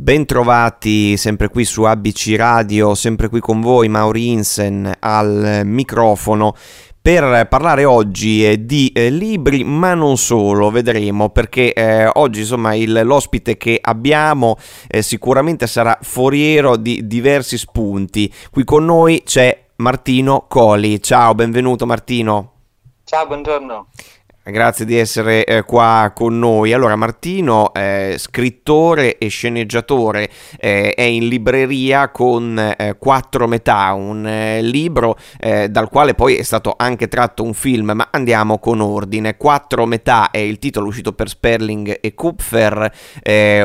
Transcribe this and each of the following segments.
Bentrovati sempre qui su ABC Radio, sempre qui con voi Mauri Insen al microfono per parlare oggi eh, di eh, libri, ma non solo, vedremo perché eh, oggi insomma il, l'ospite che abbiamo eh, sicuramente sarà foriero di diversi spunti. Qui con noi c'è Martino Coli. Ciao, benvenuto Martino. Ciao, buongiorno. Grazie di essere eh, qua con noi. Allora, Martino, eh, scrittore e sceneggiatore, eh, è in libreria con eh, Quattro Metà, un eh, libro eh, dal quale poi è stato anche tratto un film, ma andiamo con ordine. Quattro Metà è il titolo uscito per Sperling e Kupfer,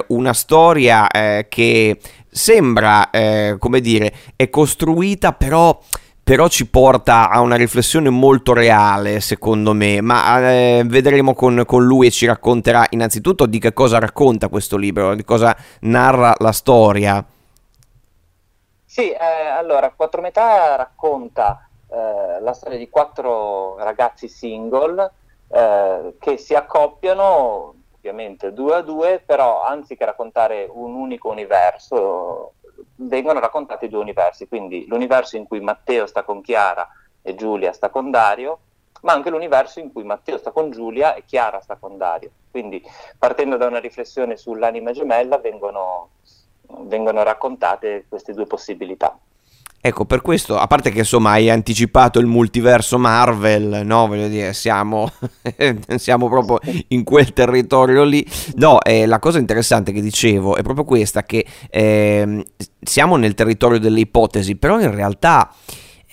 una storia che sembra, come dire, è costruita però però ci porta a una riflessione molto reale, secondo me, ma eh, vedremo con, con, lui e ci racconterà innanzitutto di che cosa racconta questo libro, di cosa narra la storia. Sì, eh, allora, Quattro Metà racconta eh, la storia di quattro ragazzi single eh, che si accoppiano, ovviamente due a due, però anziché raccontare un unico universo, vengono raccontati due universi, quindi l'universo in cui Matteo sta con Chiara e Giulia sta con Dario, ma anche l'universo in cui Matteo sta con Giulia e Chiara sta con Dario. Quindi partendo da una riflessione sull'anima gemella vengono, vengono raccontate queste due possibilità. Ecco, per questo, a parte che insomma hai anticipato il multiverso Marvel, no? Voglio dire, siamo, siamo proprio in quel territorio lì. No, eh, la cosa interessante che dicevo è proprio questa, che eh, siamo nel territorio delle ipotesi, però in realtà...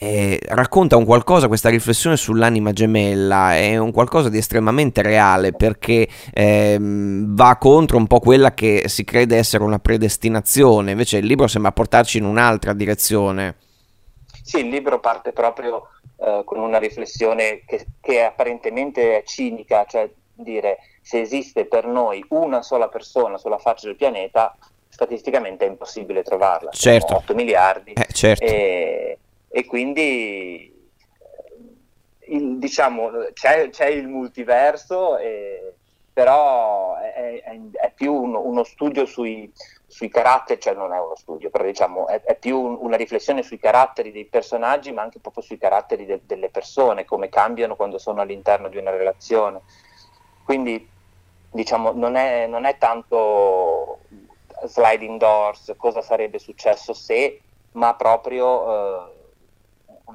Eh, racconta un qualcosa, questa riflessione sull'anima gemella è un qualcosa di estremamente reale perché eh, va contro un po' quella che si crede essere una predestinazione, invece il libro sembra portarci in un'altra direzione. Sì, il libro parte proprio eh, con una riflessione che, che apparentemente è cinica, cioè dire se esiste per noi una sola persona sulla faccia del pianeta, statisticamente è impossibile trovarla. Certo. 8 miliardi. Eh, certo. e, e, quindi il, diciamo, c'è, c'è, il multiverso, e, però è, è, è più uno, uno studio sui, sui caratteri, cioè non è uno studio, però diciamo è, è più un, una riflessione sui caratteri dei personaggi, ma anche proprio sui caratteri de, delle persone, come cambiano quando sono all'interno di una relazione. Quindi diciamo non è, non è tanto sliding doors, cosa sarebbe successo se, ma proprio uh,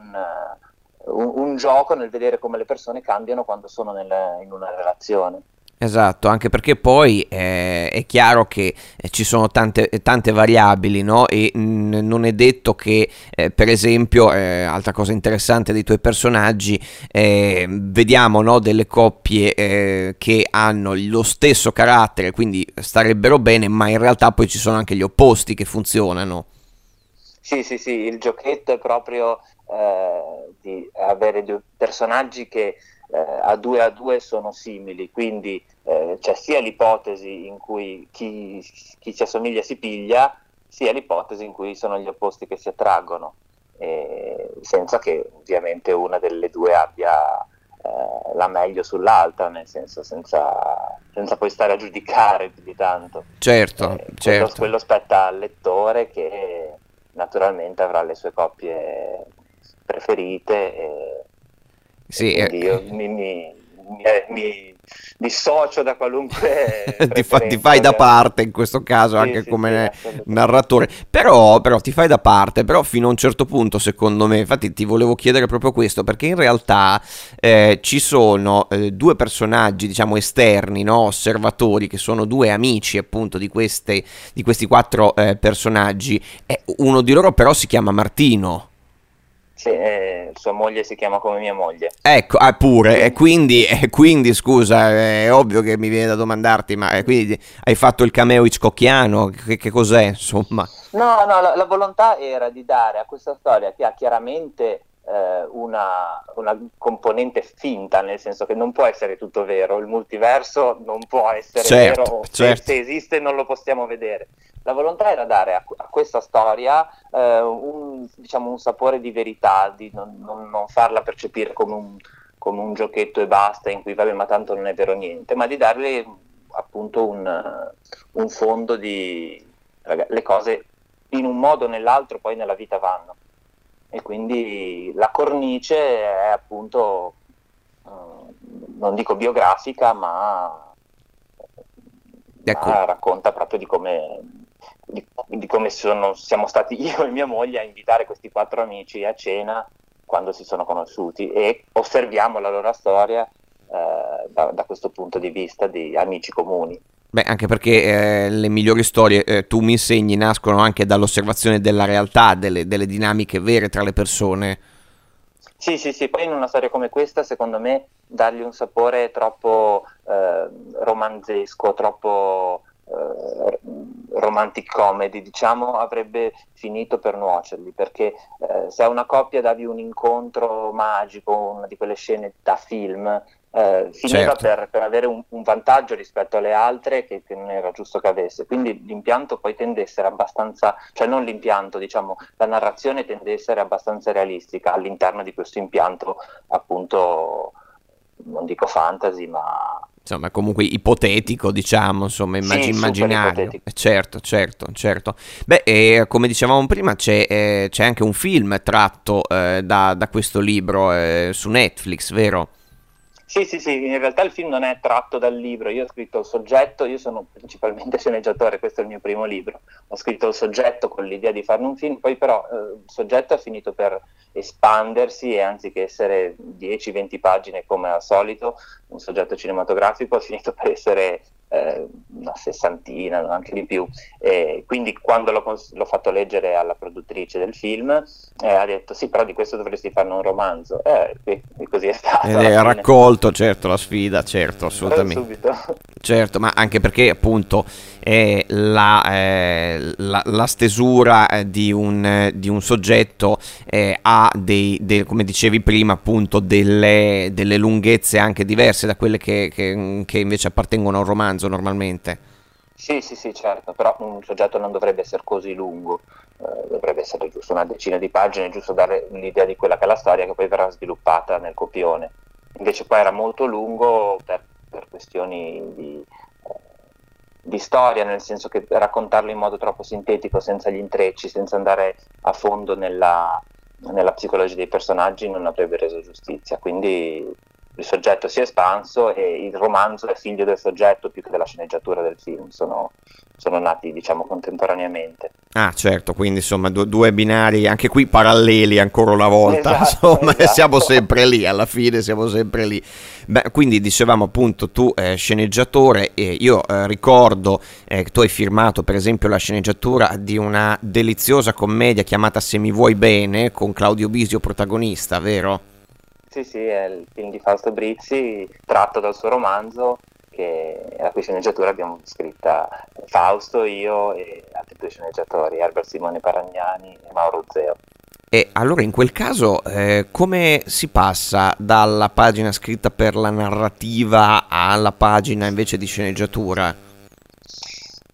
un, un, un, gioco nel vedere come le persone cambiano quando sono nel, in una relazione. Esatto, anche perché poi eh, è chiaro che eh, ci sono tante, tante variabili, no? E mh, mm, non è detto che, eh, per esempio, eh, altra cosa interessante dei tuoi personaggi, eh, vediamo no, delle coppie eh, che hanno lo stesso carattere, quindi starebbero bene, ma in realtà poi ci sono anche gli opposti che funzionano. Sì, sì, sì, il giochetto è proprio di avere due personaggi che eh, a due a due sono simili, quindi eh, c'è sia l'ipotesi in cui chi, chi, si assomiglia si piglia, sia l'ipotesi in cui sono gli opposti che si attraggono, eh, senza che ovviamente una delle due abbia eh, la meglio sull'altra, nel senso senza, senza, poi stare a giudicare più di tanto. Certo, eh, certo. Quello, quello spetta al lettore che naturalmente avrà le sue coppie preferite. E, sì, e eh. io mi, mi, mi, mi dissocio da qualunque ti, fa, ti, fai da parte in questo caso sì, anche sì, come sì, narratore però, però, ti fai da parte però fino a un certo punto secondo me infatti ti volevo chiedere proprio questo perché in realtà eh, ci sono eh, due personaggi diciamo esterni no? osservatori che sono due amici appunto di, queste, di questi quattro eh, personaggi e uno di loro però si chiama Martino sì, eh, sua moglie si chiama come mia moglie. Ecco, ah, pure, e quindi, e quindi, scusa, è ovvio che mi viene da domandarti, ma eh, quindi hai fatto il cameo Hitchcockiano, che, che cos'è insomma? No, no, la, la, volontà era di dare a questa storia che ha chiaramente eh, una, una, componente finta, nel senso che non può essere tutto vero, il multiverso non può essere certo, vero, certo. se esiste non lo possiamo vedere la volontà era dare a, a questa storia eh, un, diciamo, un, sapore di verità, di non, non, non farla percepire come un, come un, giochetto e basta, in cui vabbè ma tanto non è vero niente, ma di darle appunto un, un fondo di, le cose in un modo o nell'altro poi nella vita vanno. E quindi la cornice è appunto, eh, non dico biografica, ma, ecco. ma racconta proprio di come, di, di come sono, siamo stati io e mia moglie a invitare questi quattro amici a cena quando si sono conosciuti e osserviamo la loro storia eh, da, da questo punto di vista di amici comuni. Beh, anche perché eh, le migliori storie, eh, tu mi insegni, nascono anche dall'osservazione della realtà, delle, delle, dinamiche vere tra le persone. Sì, sì, sì, poi in una storia come questa, secondo me, dargli un sapore troppo eh, romanzesco, troppo eh, romantic comedy, diciamo, avrebbe finito per nuocergli, perché eh, se a una coppia davi un incontro magico, una di quelle scene da film, eh, finiva certo. per, per, avere un, un, vantaggio rispetto alle altre che, che, non era giusto che avesse. Quindi l'impianto poi tende a essere abbastanza, cioè non l'impianto, diciamo, la narrazione tende a essere abbastanza realistica all'interno di questo impianto appunto, non dico fantasy, ma insomma, comunque ipotetico, diciamo, insomma, immag- sì, immaginario. Certo, certo, certo. Beh, eh, come dicevamo prima, c'è, eh, c'è, anche un film tratto eh, da, da, questo libro eh, su Netflix, vero? Sì, sì, sì, in realtà il film non è tratto dal libro, io ho scritto il soggetto, io sono principalmente sceneggiatore, questo è il mio primo libro, ho scritto il soggetto con l'idea di farne un film, poi però eh, il soggetto ha finito per espandersi e anziché essere 10-20 pagine come al solito, un soggetto cinematografico ha finito per essere eh, una sessantina, anche di più. E quindi quando l'ho, cons- l'ho, fatto leggere alla produttrice del film, eh, ha detto sì, però di questo dovresti farne un romanzo. Eh, e, così è stato. Ed è raccolto, certo, la sfida, certo, assolutamente. Certo, ma anche perché appunto la, eh, la, la stesura eh, di un, di un soggetto eh, ha dei, dei, come dicevi prima, appunto delle, delle lunghezze anche diverse da quelle che, che, che invece appartengono a un romanzo romanzo normalmente. Sì, sì, sì, certo, però un soggetto non dovrebbe essere così lungo, eh, dovrebbe essere giusto una decina di pagine, giusto dare l'idea di quella che è la storia che poi verrà sviluppata nel copione. Invece qua era molto lungo per, per questioni di, eh, di, storia, nel senso che raccontarlo in modo troppo sintetico, senza gli intrecci, senza andare a fondo nella, nella psicologia dei personaggi, non avrebbe reso giustizia. Quindi il soggetto si è espanso e il romanzo è figlio del soggetto più che della sceneggiatura del film, sono, sono nati diciamo contemporaneamente. Ah certo, quindi insomma due, due, binari anche qui paralleli ancora una volta, esatto, insomma esatto. siamo sempre lì, alla fine siamo sempre lì. Beh, quindi dicevamo appunto tu eh, sceneggiatore e io eh, ricordo eh, che tu hai firmato per esempio la sceneggiatura di una deliziosa commedia chiamata Se mi vuoi bene con Claudio Bisio protagonista, vero? Sì, sì, è il film di Fausto Brizzi tratto dal suo romanzo la cui sceneggiatura abbiamo scritta Fausto, io e altri due sceneggiatori, Herbert Simone Paragnani e Mauro Zeo. E allora in quel caso eh, come si passa dalla pagina scritta per la narrativa alla pagina invece di sceneggiatura?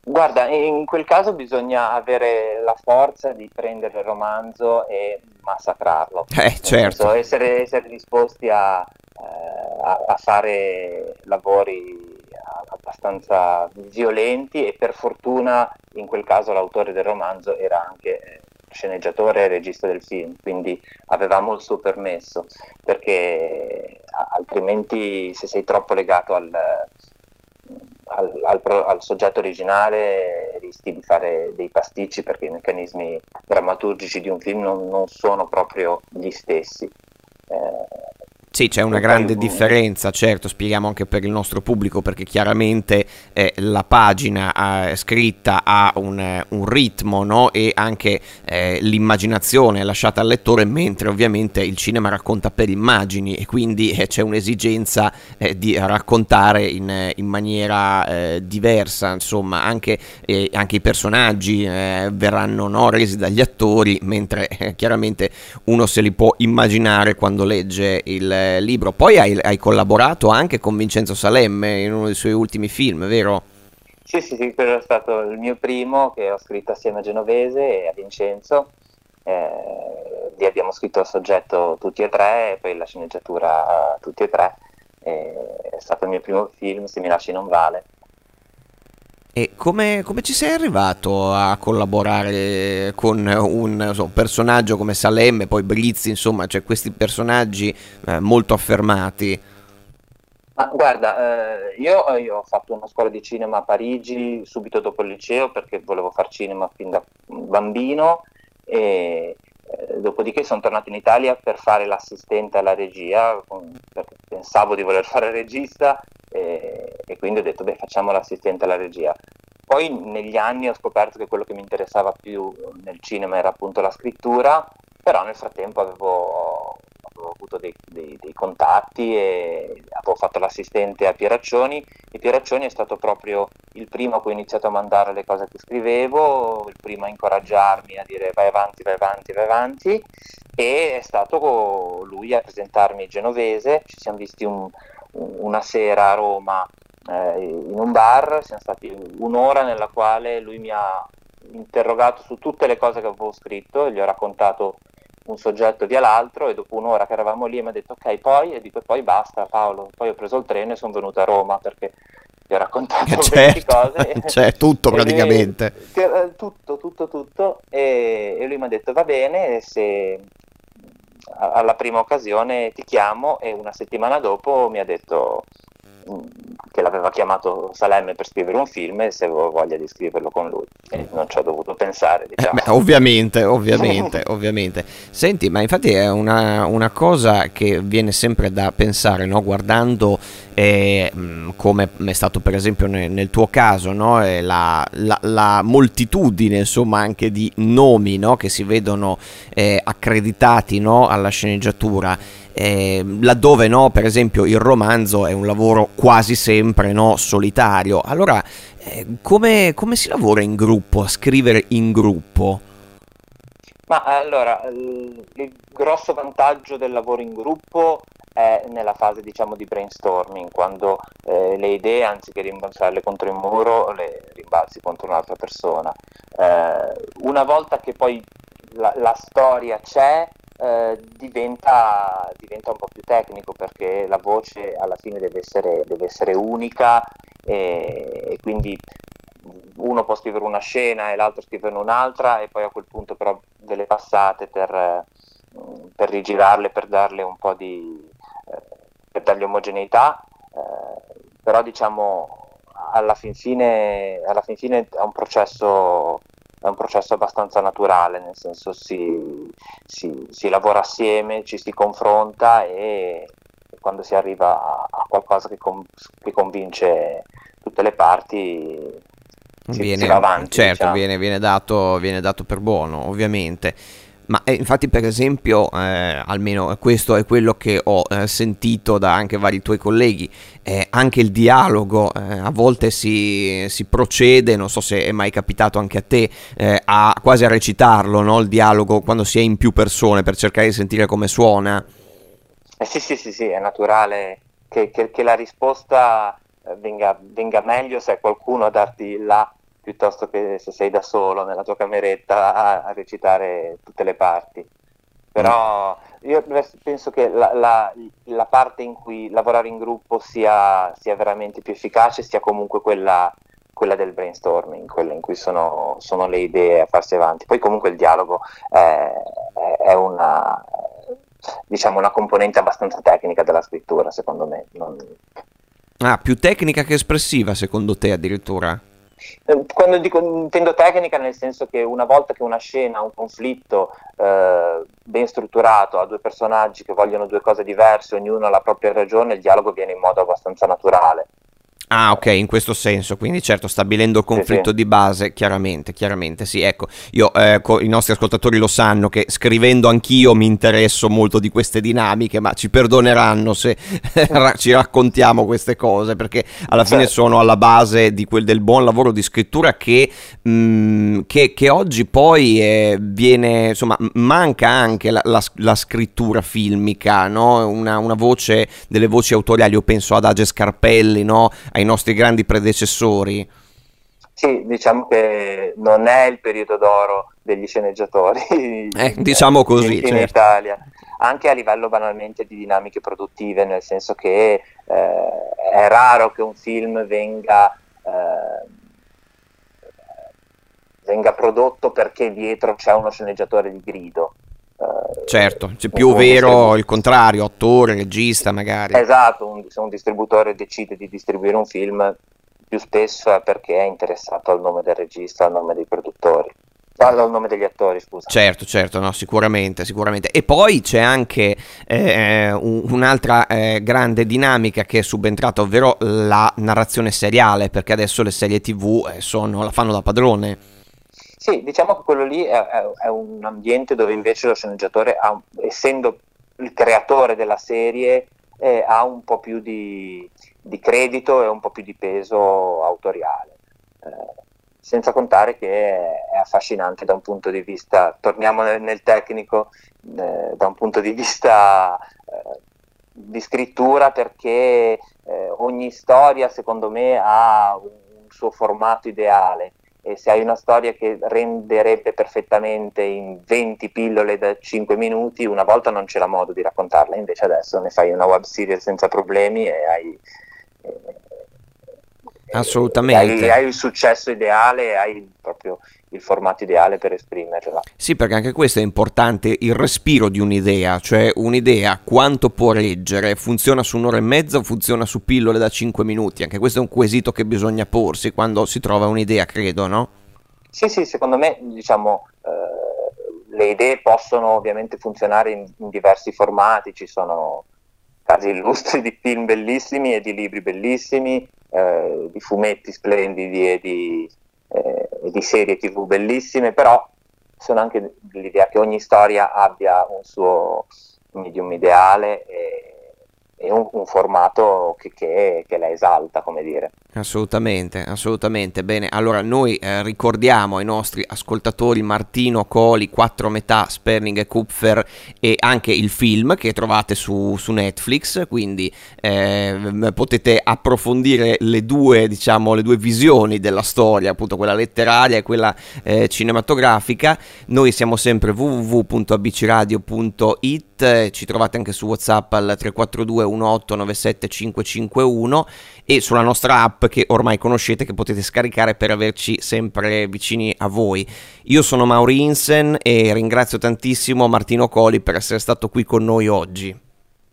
Guarda, in quel caso bisogna avere la forza di prendere il romanzo e massacrarlo. Eh, certo. Senso, essere, essere, disposti a, eh, a, a, fare lavori abbastanza violenti e per fortuna in quel caso l'autore del romanzo era anche sceneggiatore e regista del film, quindi avevamo il suo permesso, perché altrimenti se sei troppo legato al al, al, al, soggetto originale rischi di fare dei pasticci perché i meccanismi drammaturgici di un film non, non sono proprio gli stessi. Eh, sì, c'è una grande differenza, certo, spieghiamo anche per il nostro pubblico perché chiaramente eh, la pagina eh, scritta ha un, eh, un ritmo no? e anche eh, l'immaginazione è lasciata al lettore, mentre ovviamente il cinema racconta per immagini e quindi eh, c'è un'esigenza eh, di raccontare in, in maniera diversa, insomma anche, anche, i personaggi verranno no, resi dagli attori, mentre chiaramente uno se li può immaginare quando legge il libro. Poi hai, hai, collaborato anche con Vincenzo Salemme in uno dei suoi ultimi film, vero? Sì, sì, sì, quello è stato il mio primo che ho scritto assieme a Genovese e a Vincenzo. Eh, lì abbiamo scritto il soggetto tutti e tre e poi la sceneggiatura tutti e tre. Eh, è stato il mio primo film, Se mi lasci non vale. E come, come, ci sei arrivato a collaborare con un so, personaggio come Salemme, poi Brizzi, insomma, cioè questi personaggi eh, molto affermati? Ma guarda, eh, io, io, ho fatto una scuola di cinema a Parigi subito dopo il liceo perché volevo fare cinema fin da bambino e eh, dopodiché sono tornato in Italia per fare l'assistente alla regia, perché pensavo di voler fare regista e, e quindi ho detto beh facciamo l'assistente alla regia. Poi negli anni ho scoperto che quello che mi interessava più nel cinema era appunto la scrittura, però nel frattempo avevo avuto dei, dei, dei, contatti e avevo fatto l'assistente a Pieraccioni e Pieraccioni è stato proprio il primo a cui ho iniziato a mandare le cose che scrivevo, il primo a incoraggiarmi a dire vai avanti, vai avanti, vai avanti e è stato lui a presentarmi Genovese, ci siamo visti un, una sera a Roma eh, in un bar, siamo stati un'ora nella quale lui mi ha interrogato su tutte le cose che avevo scritto, gli ho raccontato un soggetto via l'altro e dopo un'ora che eravamo lì mi ha detto ok poi e dico poi basta Paolo, poi ho preso il treno e sono venuto a Roma perché gli ho raccontato eh, certo, cose. Cioè tutto praticamente. E, tutto, tutto, tutto e, e lui mi ha detto va bene se alla prima occasione ti chiamo e una settimana dopo mi ha detto che l'aveva chiamato Salemme per scrivere un film e se avevo voglia di scriverlo con lui e non ci ho dovuto pensare diciamo. eh beh, ovviamente ovviamente ovviamente senti ma infatti è una, una, cosa che viene sempre da pensare no? guardando eh, come è stato per esempio nel, nel tuo caso no? la, la, la, moltitudine insomma anche di nomi no? che si vedono eh, accreditati alla sceneggiatura eh, laddove no, per esempio il romanzo è un lavoro quasi sempre no, solitario. Allora, eh, come, come si lavora in gruppo, a scrivere in gruppo? Ma allora, il, grosso vantaggio del lavoro in gruppo è nella fase diciamo di brainstorming, quando eh, le idee anziché rimbalzarle contro il muro le rimbalzi contro un'altra persona. Eh, una volta che poi la, la storia c'è, eh, diventa, diventa, un po' più tecnico perché la voce alla fine deve essere, deve essere unica e, e, quindi uno può scrivere una scena e l'altro scrivere un'altra e poi a quel punto però delle passate per, per rigirarle, per darle un po' di eh, per dargli omogeneità, eh, però diciamo alla fin, fine, alla fin fine è un processo è un processo abbastanza naturale, nel senso si, si, si lavora assieme, ci si confronta e quando si arriva a, a qualcosa che, com, che, convince tutte le parti si, viene, si va avanti. Certo, diciamo. viene, viene, dato, viene dato per buono, ovviamente. Ma eh, infatti, per esempio, eh, almeno questo è quello che ho eh, sentito da anche vari tuoi colleghi, eh, anche il dialogo eh, a volte si, si, procede, non so se è mai capitato anche a te, eh, a quasi a recitarlo, no? il dialogo quando si è in più persone per cercare di sentire come suona. sì, sì, sì, sì, è naturale che, che, che la risposta venga, venga meglio se è qualcuno a darti la piuttosto che se sei da solo nella tua cameretta a, a recitare tutte le parti. Però io penso che la, la, la, parte in cui lavorare in gruppo sia, sia veramente più efficace sia comunque quella, quella del brainstorming, quella in cui sono, sono, le idee a farsi avanti. Poi comunque il dialogo è, è una, diciamo, una componente abbastanza tecnica della scrittura, secondo me. Non... Ah, più tecnica che espressiva, secondo te addirittura? Eh, quando dico intendo tecnica nel senso che una volta che una scena, un conflitto eh, ben strutturato, ha due personaggi che vogliono due cose diverse, ognuno ha la propria ragione, il dialogo viene in modo abbastanza naturale. Ah, ok, in questo senso, quindi certo, stabilendo il conflitto sì, sì. di base, chiaramente, chiaramente, sì, ecco, io, eh, co- i nostri ascoltatori lo sanno che scrivendo anch'io mi interesso molto di queste dinamiche, ma ci perdoneranno se ci raccontiamo queste cose, perché alla fine certo. sono alla base di quel del buon lavoro di scrittura che, mh, mm, che, che oggi poi eh, viene, insomma, manca anche la, la, la scrittura filmica, no? Una, una, voce, delle voci autoriali, io penso ad Age Scarpelli, no? Ai ai nostri grandi predecessori. Sì, diciamo che non è il periodo d'oro degli sceneggiatori eh, diciamo così, in, in certo. Italia, anche a livello banalmente di dinamiche produttive, nel senso che eh, è raro che un film venga eh, venga prodotto perché dietro c'è uno sceneggiatore di grido. Certo, c'è più vero il contrario, attore, regista magari. Esatto, un, se un distributore decide di distribuire un film, più spesso è perché è interessato al nome del regista, al nome dei produttori. Parlo al nome degli attori, scusa. Certo, certo, no, sicuramente, sicuramente. E poi c'è anche eh, un'altra eh, grande dinamica che è subentrata, ovvero la narrazione seriale, perché adesso le serie TV eh, sono, la fanno da padrone. Sì, diciamo che quello lì è, è, è un ambiente dove invece lo sceneggiatore, ha, essendo il creatore della serie, eh, ha un po' più di, di, credito e un po' più di peso autoriale. Eh, senza contare che è affascinante da un punto di vista, torniamo nel, nel tecnico, eh, da un punto di vista eh, di scrittura perché eh, ogni storia secondo me ha un suo formato ideale e se hai una storia che renderebbe perfettamente in 20 pillole da 5 minuti, una volta non c'era modo di raccontarla, invece adesso ne fai una web series senza problemi e hai Assolutamente. Hai, hai, il successo ideale, hai proprio il formato ideale per esprimerla. Sì, perché anche questo è importante, il respiro di un'idea, cioè un'idea quanto può reggere, funziona su un'ora e mezza o funziona su pillole da 5 minuti? Anche questo è un quesito che bisogna porsi quando si trova un'idea, credo, no? Sì, sì, secondo me, diciamo, eh, le idee possono ovviamente funzionare in, in diversi formati, ci sono casi illustri di film bellissimi e di libri bellissimi, eh, di fumetti splendidi e di, eh, di, serie tv bellissime, però sono anche l'idea che ogni storia abbia un suo medium ideale e, e un, un, formato che, che, che, la esalta, come dire. Assolutamente, assolutamente. Bene, allora noi eh, ricordiamo ai nostri ascoltatori Martino Coli, Quattro Metà, Sperling e Kupfer e anche il film che trovate su, su Netflix, quindi eh, potete approfondire le due, diciamo, le due visioni della storia, appunto quella letteraria e quella eh, cinematografica. Noi siamo sempre www.abcradio.it ci trovate anche su WhatsApp al 342 1897 551 e sulla nostra app che ormai conoscete che potete scaricare per averci sempre vicini a voi. Io sono Mauri Insen e ringrazio tantissimo Martino Coli per essere stato qui con noi oggi.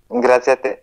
Grazie a te.